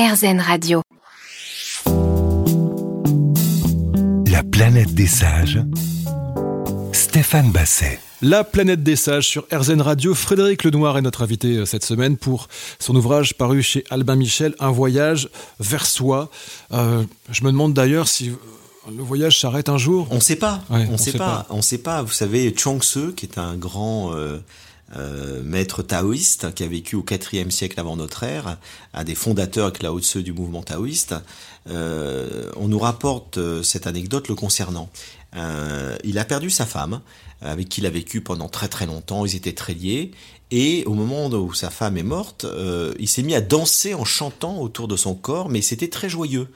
RZN Radio. La planète des sages. Stéphane Basset. La planète des sages sur RZN Radio. Frédéric Lenoir est notre invité euh, cette semaine pour son ouvrage paru chez Albin Michel, Un voyage vers soi. Euh, je me demande d'ailleurs si le voyage s'arrête un jour. On ne sait pas. on ne sait, pas. On sait pas. Vous savez, Chuang Tzu, qui est un grand euh, euh, maître taoïste qui a vécu au IVe siècle avant notre ère, un des fondateurs Lao Tzu du mouvement taoïste, euh, on nous rapporte euh, cette anecdote le concernant. Il a perdu sa femme, avec qui il a vécu pendant très très longtemps, ils étaient très liés, et au moment où sa femme est morte, euh, il s'est mis à danser en chantant autour de son corps, mais c'était très joyeux.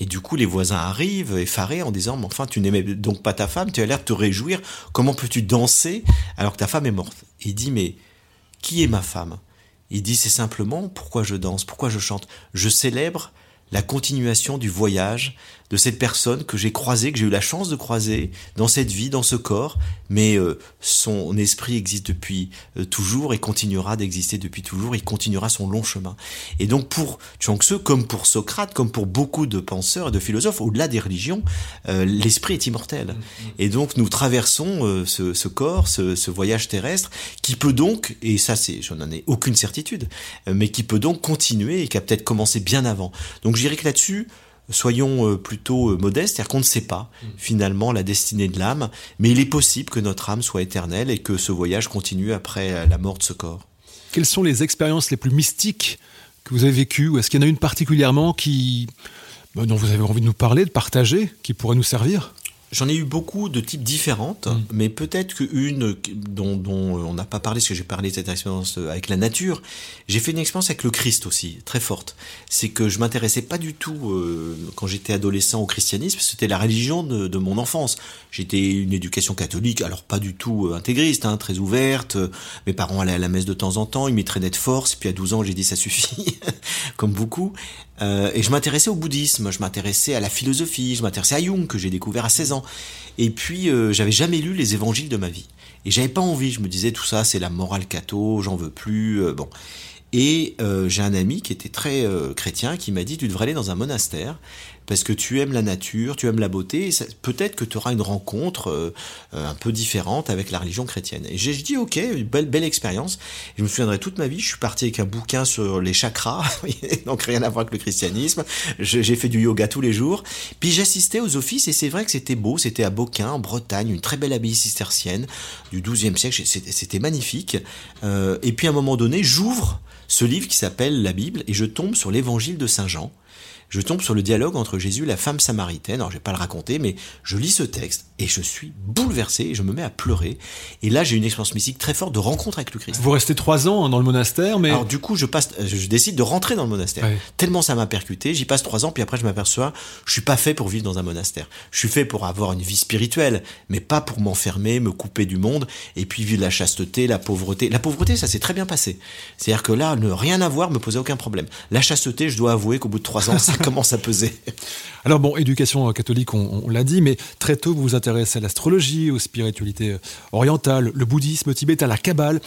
Et du coup, les voisins arrivent effarés en disant, mais enfin, tu n'aimais donc pas ta femme, tu as l'air de te réjouir, comment peux-tu danser alors que ta femme est morte? Il dit, mais qui est ma femme? Il dit, c'est simplement, pourquoi je danse, pourquoi je chante? Je célèbre la continuation du voyage de cette personne que j'ai croisée, que j'ai eu la chance de croiser dans cette vie, dans ce corps, mais euh, son esprit existe depuis euh, toujours et continuera d'exister depuis toujours, il continuera son long chemin. Et donc pour Chuang Tzu, comme pour Socrate, comme pour beaucoup de penseurs et de philosophes, au-delà des religions, euh, l'esprit est immortel. Et donc nous traversons ce, ce, corps, ce, ce, voyage terrestre, qui peut donc, et ça c'est, je n'en ai aucune certitude, mais qui peut donc continuer et qui a peut-être commencé bien avant. Donc je dirais que là-dessus, soyons euh, plutôt euh, modestes, c'est-à-dire qu'on ne sait pas mm. finalement la destinée de l'âme, mais il est possible que notre âme soit éternelle et que ce voyage continue après euh, la mort de ce corps. Quelles sont les expériences les plus mystiques que vous avez vécues Est-ce qu'il y en a une particulièrement qui, bah, dont vous avez envie de nous parler, de partager, qui pourrait nous servir? J'en ai eu beaucoup de types différentes, mm. mais peut-être qu'une dont, dont on n'a pas parlé, parce que j'ai parlé de cette expérience avec la nature, j'ai fait une expérience avec le Christ aussi, très forte. C'est que je m'intéressais pas du tout, euh, quand j'étais adolescent, au christianisme, c'était la religion de, de mon enfance. J'étais une éducation catholique, alors pas du tout euh, intégriste, hein, très ouverte. Mes parents allaient à la messe de temps en temps, ils m'y traînaient de force, puis à 12 ans j'ai dit ça suffit, comme beaucoup. Euh, et je m'intéressais au bouddhisme, je m'intéressais à la philosophie, je m'intéressais à Jung, que j'ai découvert à 16 ans. Et puis, euh, j'avais jamais lu les évangiles de ma vie. Et j'avais pas envie, je me disais, tout ça, c'est la morale catho, j'en veux plus, euh, bon. Et j'ai un ami qui était très chrétien qui m'a dit, tu devrais aller dans un monastère parce que tu aimes la nature, tu aimes la beauté, peut-être que tu auras une rencontre euh, un peu différente avec la religion chrétienne. Et j'ai dit, ok, belle, belle expérience. je me souviendrai toute ma vie, je suis parti avec un bouquin sur les chakras, donc rien à voir avec le christianisme. J'ai fait du yoga tous les jours. Puis j'assistais aux offices et c'est vrai que c'était beau, c'était à Beaucain, en Bretagne, une très belle abbaye cistercienne du XIIe siècle, c'était magnifique. Euh, et puis à un moment donné, j'ouvre ce livre qui s'appelle la Bible et je tombe sur l'évangile de Saint Jean je tombe sur le dialogue entre Jésus et la femme samaritaine. Alors, je vais pas le raconter, mais je lis ce texte et je suis bouleversé et je me mets à pleurer. Et là, j'ai une expérience mystique très forte de rencontre avec le Christ. Vous restez trois ans hein, dans le monastère, mais... Alors, du coup, je passe, je décide de rentrer dans le monastère. Tellement ça m'a percuté, j'y passe trois ans, puis après, je m'aperçois, je suis pas fait pour vivre dans un monastère. Je suis fait pour avoir une vie spirituelle, mais pas pour m'enfermer, me couper du monde, et puis vivre la chasteté, la pauvreté. La pauvreté, ça s'est très bien passé. C'est-à-dire que là, ne rien avoir me posait aucun problème. La chasteté, je dois avouer qu'au bout de trois ans, ça commence à peser. Alors bon, éducation catholique, on, l'a dit, mais très tôt vous vous intéressez à l'astrologie, aux spiritualités orientales, le bouddhisme tibétain, la kabbale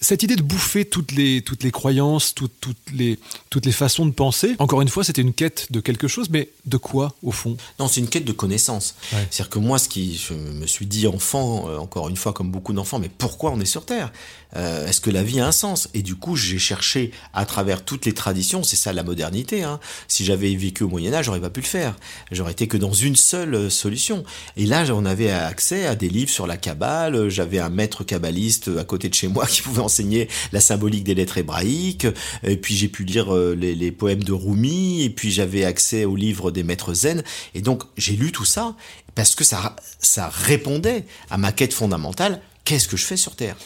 cette idée de bouffer toutes les, toutes les croyances, toutes, les, toutes les façons de penser, encore une fois, c'était une quête de quelque chose, mais de quoi au fond? Non, c'est une quête de connaissance. C'est-à-dire que moi, ce qui, je me suis dit enfant, euh, encore une fois, comme beaucoup d'enfants, mais pourquoi on est sur Terre? Euh, Est-ce que la vie a un sens? Et du coup, j'ai cherché à travers toutes les traditions, c'est ça la modernité. Hein. Si j'avais vécu au Moyen-Âge, j'aurais pas pu le faire. J'aurais été que dans une seule euh, solution. Et là, on avait accès à des livres sur la Kabbale, j'avais un maître kabbaliste à côté de chez moi qui pouvais enseigner la symbolique des lettres hébraïques, et puis j'ai pu lire euh, les, poèmes de Rumi, et puis j'avais accès aux livres des maîtres zen, et donc j'ai lu tout ça parce que ça, ça répondait à ma quête fondamentale, qu'est-ce que je fais sur Terre?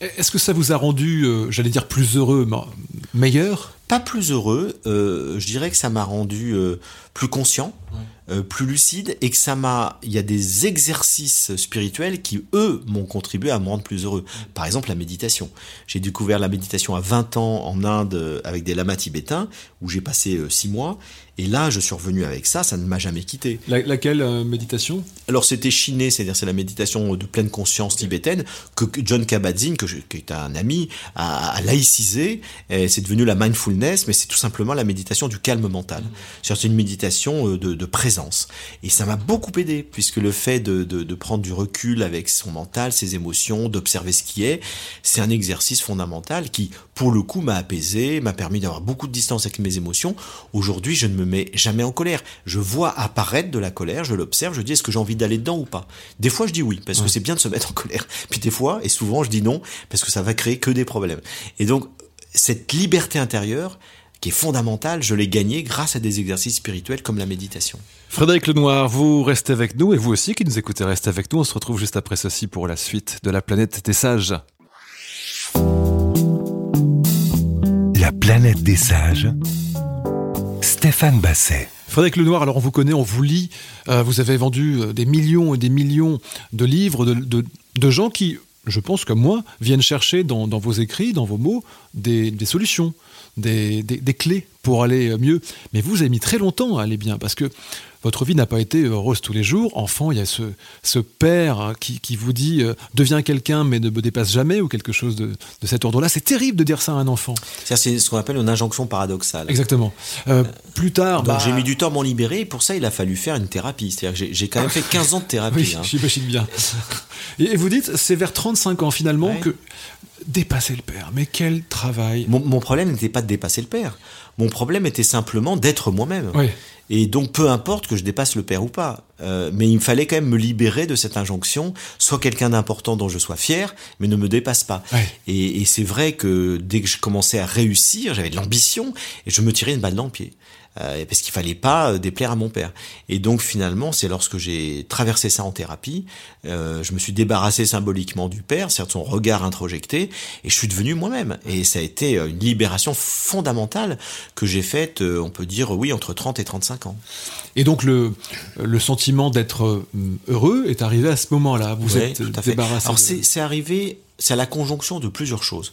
Est-ce que ça vous a rendu, euh, j'allais dire, plus heureux, meilleur? Pas plus heureux, euh, je dirais que ça m'a rendu plus conscient, euh, plus lucide, et que ça m'a, il y a des exercices spirituels qui eux m'ont contribué à me rendre plus heureux. Par exemple, la méditation. J'ai découvert la méditation à 20 ans en Inde avec des lamas tibétains où j'ai passé 6 mois et là, je suis revenu avec ça, ça ne m'a jamais quitté. laquelle euh, méditation? Alors, c'était chiné, c'est-à-dire c'est la méditation de pleine conscience tibétaine que John Kabat-Zinn, que qui est un ami, a, laïcisé. C'est devenu la mindfulness, mais c'est tout simplement la méditation du calme mental. C'est une méditation euh, de, présence. Et ça m'a beaucoup aidé, puisque le fait de, de prendre du recul avec son mental, ses émotions, d'observer ce qui est, c'est un exercice fondamental qui, pour le coup, m'a apaisé, m'a permis d'avoir beaucoup de distance avec mes émotions. Aujourd'hui, je ne me mets jamais en colère. Je vois apparaître de la colère, je l'observe, je dis est-ce que j'ai envie d'aller dedans ou pas? Des fois je dis oui parce que c'est bien de se mettre en colère. Puis des fois et souvent je dis non parce que ça va créer que des problèmes. Et donc cette liberté intérieure qui est fondamentale, je l'ai gagnée grâce à des exercices spirituels comme la méditation. Frédéric Lenoir, vous restez avec nous et vous aussi qui nous écoutez, restez avec nous. On se retrouve juste après ceci pour la suite de la planète des sages. La planète des sages Stéphane Basset. Frédéric Lenoir, alors on vous connaît, on vous lit, euh, vous avez vendu euh, des millions et des millions de livres de, gens qui, je pense comme moi, viennent chercher dans, vos écrits, dans vos mots, des, solutions, des, des, clés pour aller mieux. Mais vous avez mis très longtemps à aller bien, parce que votre vie n'a pas été heureuse tous les jours. Enfant, il y a ce, ce père hein, qui, qui, vous dit euh, deviens quelqu'un mais ne me dépasse jamais ou quelque chose de, de cet ordre-là. C'est terrible de dire ça à un enfant. C'est ce qu'on appelle une injonction paradoxale. Exactement. Euh, plus tard. Bah, j'ai mis du temps à m'en libérer et pour ça il a fallu faire une thérapie. C'est-à-dire que j'ai quand même fait 15 ans de thérapie. oui, hein. j'imagine bien. et vous dites, c'est vers 35 ans finalement que dépasser le père. Mais quel travail. Mon, mon problème n'était pas de dépasser le père. Mon problème était simplement d'être moi-même. Oui. Et donc, peu importe que je dépasse le père ou pas. Euh, mais il me fallait quand même me libérer de cette injonction, soit quelqu'un d'important dont je sois fier, mais ne me dépasse pas. Et, et c'est vrai que dès que je commençais à réussir, j'avais de l'ambition, et je me tirais une balle dans le pied. Euh, parce qu'il fallait pas euh, déplaire à mon père. Et donc finalement, c'est lorsque j'ai traversé ça en thérapie, euh, je me suis débarrassé symboliquement du père, certes son regard introjecté, et je suis devenu moi-même. Et ça a été une libération fondamentale que j'ai faite, on peut dire, oui, entre 30 et 35 ans. Et donc le, le sentiment d'être heureux est arrivé à ce moment-là. Vous êtes débarrassé. Alors c'est arrivé c'est à la conjonction de plusieurs choses.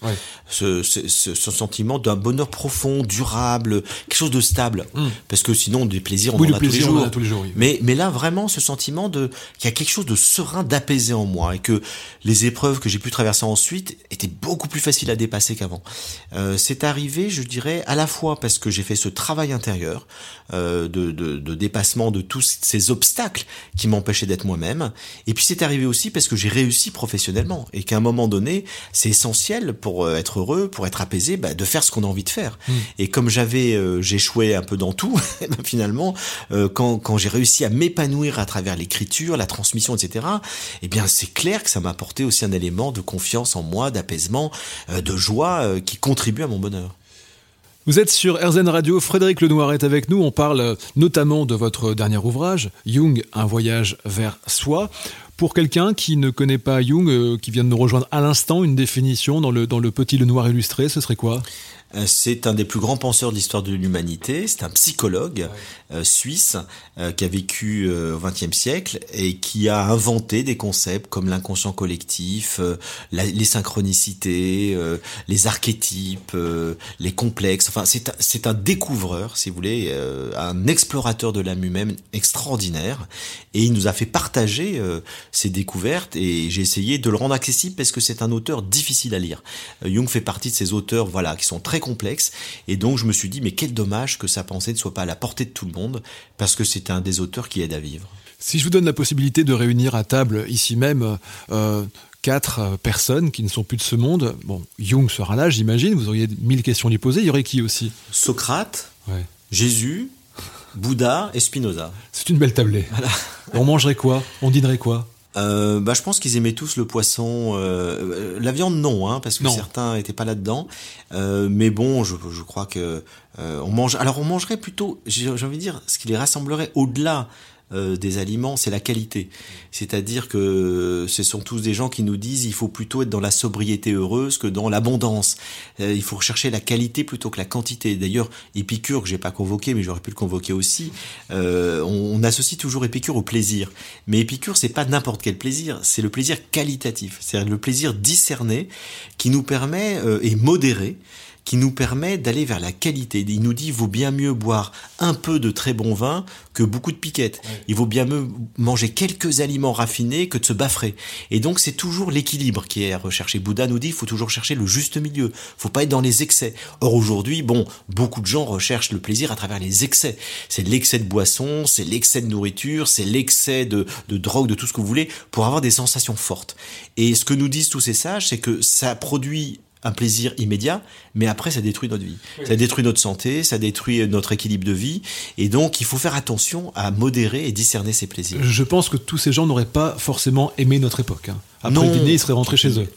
Ce, ce, ce, sentiment d'un bonheur profond, durable, quelque chose de stable. Hmm. Parce que sinon, des plaisirs, on, en, a tous les jours. mais, mais là, vraiment, ce sentiment de qu'il y a quelque chose de serein, d'apaisé en moi, et que les épreuves que j'ai pu traverser ensuite étaient beaucoup plus faciles à dépasser qu'avant. Euh, c'est arrivé, je dirais, à la fois parce que j'ai fait ce travail intérieur euh, de, de, de dépassement de tous ces obstacles qui m'empêchaient d'être moi-même, et puis c'est arrivé aussi parce que j'ai réussi professionnellement, et qu'à un moment donné, c'est essentiel pour euh, être heureux, pour être apaisé, bah, de faire ce qu'on a envie de faire. Hmm. Et comme j'avais, euh, j'échouais un peu dans tout, eh ben, finalement, euh, quand, quand j'ai réussi à m'épanouir à travers l'écriture, la transmission, etc., eh bien, c'est clair que ça m'a apporté aussi un élément de confiance en moi, d'apaisement, de joie qui contribue à mon bonheur. Vous êtes sur RZN Radio, Frédéric Lenoir est avec nous, on parle notamment de votre dernier ouvrage, Jung, un voyage vers soi. Pour quelqu'un qui ne connaît pas Jung, euh, qui vient de nous rejoindre à l'instant, une définition dans le, petit Le Noir illustré, ce serait quoi? C'est un des plus grands penseurs de l'histoire de l'humanité. C'est un psychologue euh, suisse euh, qui a vécu au XXe siècle et qui a inventé des concepts comme l'inconscient collectif, les synchronicités, les archétypes, les complexes. Enfin, c'est un découvreur, si vous voulez, un explorateur de l'âme humaine extraordinaire. Et il nous a fait partager ses découvertes et j'ai essayé de le rendre accessible parce que c'est un auteur difficile à lire. Jung fait partie de ces auteurs, voilà, qui sont très complexe. Et donc je me suis dit, mais quel dommage que sa pensée ne soit pas à la portée de tout le monde, parce que c'est un des auteurs qui aide à vivre. Si je vous donne la possibilité de réunir à table, ici même, euh, quatre euh, personnes qui ne sont plus de ce monde, bon, Jung sera là, j'imagine, vous auriez mille questions à lui poser, il y aurait qui aussi? Socrate, Jésus, Bouddha et Spinoza. C'est une belle tablée. On mangerait quoi? On dînerait quoi? Euh, bah, je pense qu'ils aimaient tous le poisson. Euh, la viande, non, hein, parce que certains étaient pas là-dedans. Euh, mais bon, je, je crois que euh, on mange. Alors, on mangerait plutôt, j'ai envie de dire, ce qui les rassemblerait au-delà euh, des aliments, c'est la qualité. C'est-à-dire que ce sont tous des gens qui nous disent il faut plutôt être dans la sobriété heureuse que dans l'abondance. Euh, il faut rechercher la qualité plutôt que la quantité. D'ailleurs, Épicure, que j'ai pas convoqué, mais j'aurais pu le convoquer aussi, euh, on, associe toujours Épicure au plaisir. Mais Épicure, c'est pas n'importe quel plaisir, c'est le plaisir qualitatif, c'est-à-dire le plaisir discerné qui nous permet, et modéré, qui nous permet d'aller vers la qualité. Il nous dit il vaut bien mieux boire un peu de très bon vin que beaucoup de piquettes. Il vaut bien mieux manger quelques aliments raffinés que de se baffrer. Et donc c'est toujours l'équilibre qui est recherché. Bouddha nous dit il faut toujours chercher le juste milieu. faut pas être dans les excès. Or aujourd'hui, bon, beaucoup de gens recherchent le plaisir à travers les excès. C'est l'excès de boisson, c'est l'excès de nourriture, c'est l'excès de, de drogue, de tout ce que vous voulez, pour avoir des sensations fortes. Et ce que nous disent tous ces sages, c'est que ça produit un plaisir immédiat, mais après ça détruit notre vie. Ça détruit notre santé, ça détruit notre équilibre de vie, et donc il faut faire attention à modérer et discerner ces plaisirs. Je pense que tous ces gens n'auraient pas forcément aimé notre époque. Hein. Après le dîner, ils seraient rentrés chez eux.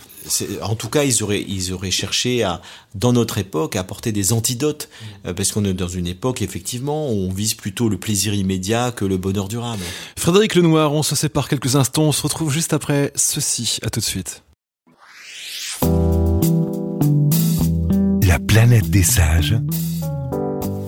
En tout cas, ils auraient, ils auraient cherché à, dans notre époque, à apporter des antidotes, euh, parce qu'on est dans une époque, effectivement, où on vise plutôt le plaisir immédiat que le bonheur durable. Frédéric Lenoir, on se sépare quelques instants, on se retrouve juste après ceci. À tout de suite. La planète des sages,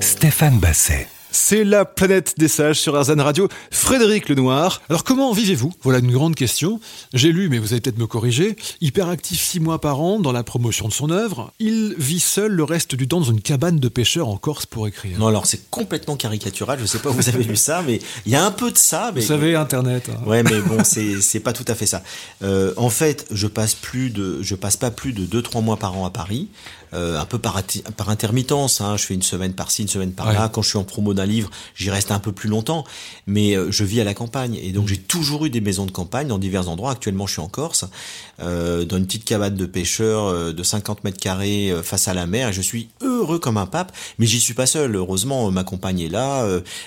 Stéphane Basset. C'est la planète des sages sur Arzan Radio. Frédéric Lenoir. Alors comment vivez-vous? Voilà une grande question. J'ai lu, mais vous allez peut-être me corriger, hyperactif six mois par an dans la promotion de son œuvre. Il vit seul le reste du temps dans une cabane de pêcheurs en Corse pour écrire. Non, alors c'est complètement caricatural. Je sais pas, vous avez lu ça, mais il y a un peu de ça. Mais... Vous savez, Internet. Hein. Ouais, mais bon, c'est pas tout à fait ça. Euh, en fait, je passe plus de, je passe pas plus de deux trois mois par an à Paris. Euh, un peu par, par intermittence. Hein. Je fais une semaine par-ci, une semaine par-là. Quand je suis en promo d'un livre, j'y reste un peu plus longtemps. Mais euh, je vis à la campagne. Et donc mmh. j'ai toujours eu des maisons de campagne dans divers endroits. Actuellement, je suis en Corse, euh, dans une petite cabane de pêcheurs euh, de 50 mètres carrés face à la mer. Et je suis heureux comme un pape. Mais j'y suis pas seul. Heureusement, ma compagne est là.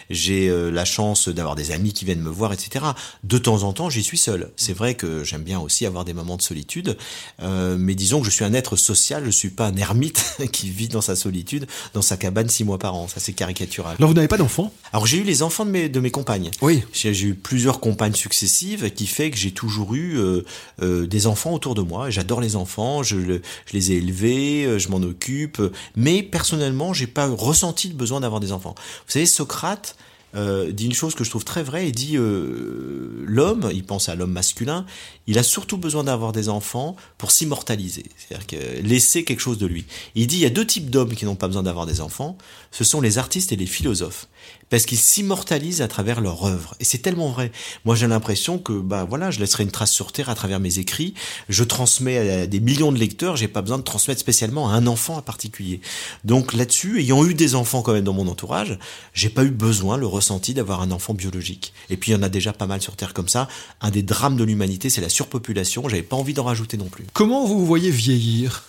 j'ai la chance d'avoir des amis qui viennent me voir, etc. De temps en temps, j'y suis seul. C'est vrai que j'aime bien aussi avoir des moments de solitude. mais disons que je suis un être social. Je suis pas un ermite qui vit dans sa solitude, dans sa cabane six mois par an. Ça, c'est caricatural. Alors, vous n'avez pas d'enfants? Alors, j'ai eu les enfants de mes, de mes compagnes. Oui. J'ai eu plusieurs compagnes successives qui fait que j'ai toujours eu euh, euh, des enfants autour de moi. J'adore les enfants, je, je, les ai élevés, euh, je m'en occupe. Mais personnellement, j'ai pas ressenti le besoin d'avoir des enfants. Vous savez, Socrate, euh, dit une chose que je trouve très vraie. Il dit euh, l'homme, il pense à l'homme masculin, il a surtout besoin d'avoir des enfants pour s'immortaliser, c'est-à-dire que laisser quelque chose de lui. Il dit il y a deux types d'hommes qui n'ont pas besoin d'avoir des enfants. Ce sont les artistes et les philosophes parce qu'ils s'immortalisent à travers leur œuvre. Et c'est tellement vrai. Moi, j'ai l'impression que, bah voilà, je laisserai une trace sur terre à travers mes écrits. Je transmets à des millions de lecteurs. J'ai pas besoin de transmettre spécialement à un enfant en particulier. Donc là-dessus, ayant eu des enfants quand même dans mon entourage, j'ai pas eu besoin, le ressenti d'avoir un enfant biologique. Et puis il y en a déjà pas mal sur terre comme ça. Un des drames de l'humanité, c'est la surpopulation. J'avais pas envie d'en rajouter non plus. Comment vous vous voyez vieillir?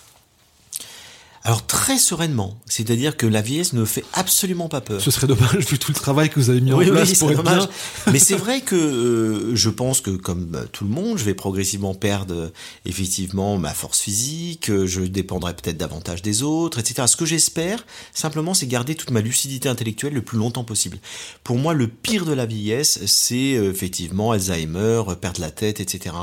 Alors très sereinement, c'est-à-dire que la vieillesse ne fait absolument pas peur. Ce serait dommage vu tout le travail que vous avez mis en place pour être bien. Mais c'est vrai que euh, je pense que comme bah, tout le monde, je vais progressivement perdre euh, effectivement ma force physique, euh, je dépendrai peut-être davantage des autres, etc. Ce que j'espère simplement, c'est garder toute ma lucidité intellectuelle le plus longtemps possible. Pour moi, le pire de la vieillesse, c'est effectivement Alzheimer, perdre la tête, etc.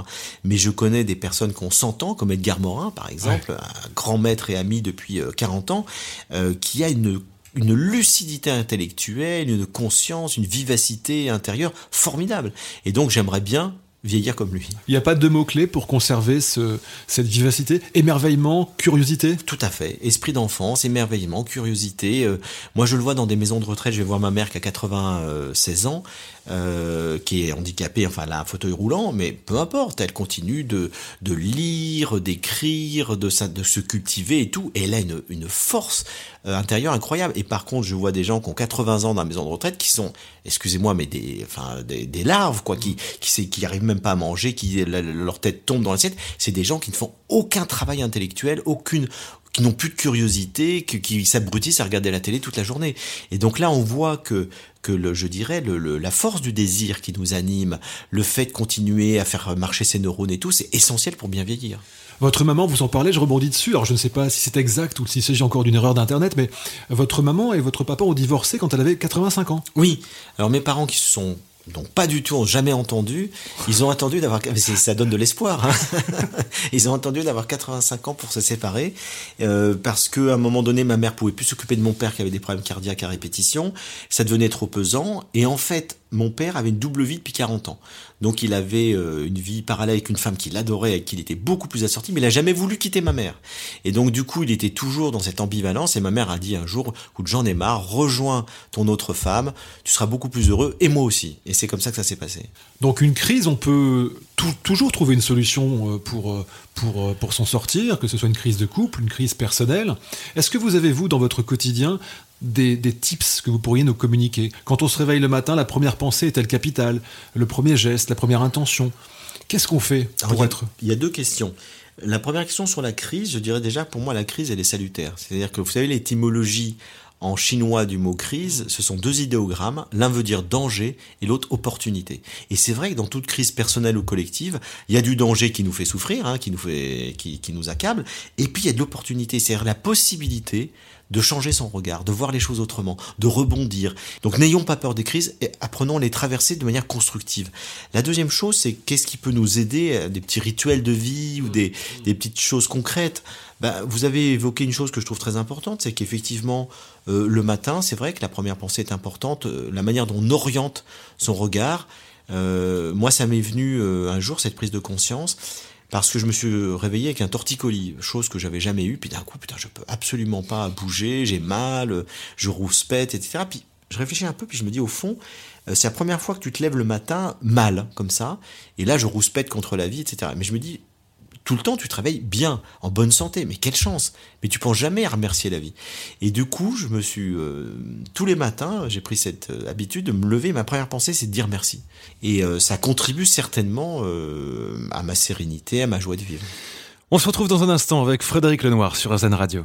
Mais je connais des personnes 100 ans, comme Edgar Morin par exemple, un grand maître et ami depuis 40 euh, ans, euh, qui a une une lucidité intellectuelle, une conscience, une vivacité intérieure formidable. Et donc j'aimerais bien vieillir comme lui. Il n'y a pas de mots-clés pour conserver ce, cette vivacité? Émerveillement, curiosité? Tout à fait. Esprit d'enfance, émerveillement, curiosité. Euh, moi, je le vois dans des maisons de retraite. Je vais voir ma mère qui a 96 ans. Euh, qui est handicapée, enfin elle a un fauteuil roulant, mais peu importe, elle continue de, de lire, d'écrire, de, se cultiver et tout, elle a une, une force euh, intérieure incroyable. Et par contre, je vois des gens qui ont 80 ans dans la maison de retraite qui sont, excusez-moi, mais des, enfin, des, larves, quoi, qui, qui, qui arrivent même pas à manger, qui leur tête tombe dans l'assiette. C'est des gens qui ne font aucun travail intellectuel, aucune, qui n'ont plus de curiosité, qui, qui s'abrutissent à regarder la télé toute la journée. Et donc là, on voit que que le, je dirais le, la force du désir qui nous anime, le fait de continuer à faire marcher ses neurones et tout, c'est essentiel pour bien vieillir. Votre maman, vous en parlez, je rebondis dessus. Alors je ne sais pas si c'est exact ou s'il s'agit encore d'une erreur d'internet, mais votre maman et votre papa ont divorcé quand elle avait 85 ans. Oui. Alors mes parents qui se sont donc pas du tout, ont jamais entendu. Ils ont attendu d'avoir, ça donne de l'espoir. Hein. Ils ont attendu d'avoir 85 ans pour se séparer, euh, parce que un moment donné, ma mère pouvait plus s'occuper de mon père qui avait des problèmes cardiaques à répétition. Ça devenait trop pesant, et en fait, mon père avait une double vie depuis 40 ans. Donc il avait euh, une vie parallèle avec une femme qu'il adorait, avec qui il était beaucoup plus assorti, mais il a jamais voulu quitter ma mère. Et donc du coup, il était toujours dans cette ambivalence. Et ma mère a dit un jour, écoute, j'en ai marre, rejoins ton autre femme, tu seras beaucoup plus heureux, et moi aussi. Et c'est comme ça que ça s'est passé. Donc une crise, on peut toujours trouver une solution euh, pour, euh, pour, pour s'en sortir, que ce soit une crise de couple, une crise personnelle. Est-ce que vous avez, vous, dans votre quotidien, des, tips que vous pourriez nous communiquer Quand on se réveille le matin, la première pensée est-elle capitale? Le premier geste, la première intention? Qu'est-ce qu'on fait pour être Il y a deux questions. La première question sur la crise, je dirais déjà, pour moi, la crise, elle est salutaire. C'est-à-dire que vous savez, l'étymologie en chinois du mot crise, ce sont deux idéogrammes. L'un veut dire danger et l'autre opportunité. Et c'est vrai que dans toute crise personnelle ou collective, il y a du danger qui nous fait souffrir, hein, qui nous fait, qui, nous accable, et puis il y a de l'opportunité, c'est-à-dire la possibilité de changer son regard, de voir les choses autrement, de rebondir. Donc n'ayons pas peur des crises et apprenons à les traverser de manière constructive. La deuxième chose, c'est qu'est-ce qui peut nous aider, des petits rituels de vie ou des, des petites choses concrètes? Ben, vous avez évoqué une chose que je trouve très importante, c'est qu'effectivement, euh, le matin, c'est vrai que la première pensée est importante, euh, la manière dont on oriente son regard. Euh, moi, ça m'est venu un jour, cette prise de conscience parce que je me suis réveillé avec un torticolis, chose que j'avais jamais eu. Puis d'un coup, putain, je peux absolument pas bouger, j'ai mal, je rouspète, etc. Puis je réfléchis un peu, puis je me dis au fond, c'est la première fois que tu te lèves le matin mal, comme ça. Et là, je rouspète contre la vie, etc. Mais je me dis, tout le temps, tu travailles bien, en bonne santé. Mais quelle chance Mais tu penses jamais à remercier la vie. Et du coup, je me suis euh, tous les matins, j'ai pris cette euh, habitude de me lever. Ma première pensée, c'est de dire merci. Et euh, ça contribue certainement à ma sérénité, à ma joie de vivre. On se retrouve dans un instant avec Frédéric Lenoir sur Azen Radio.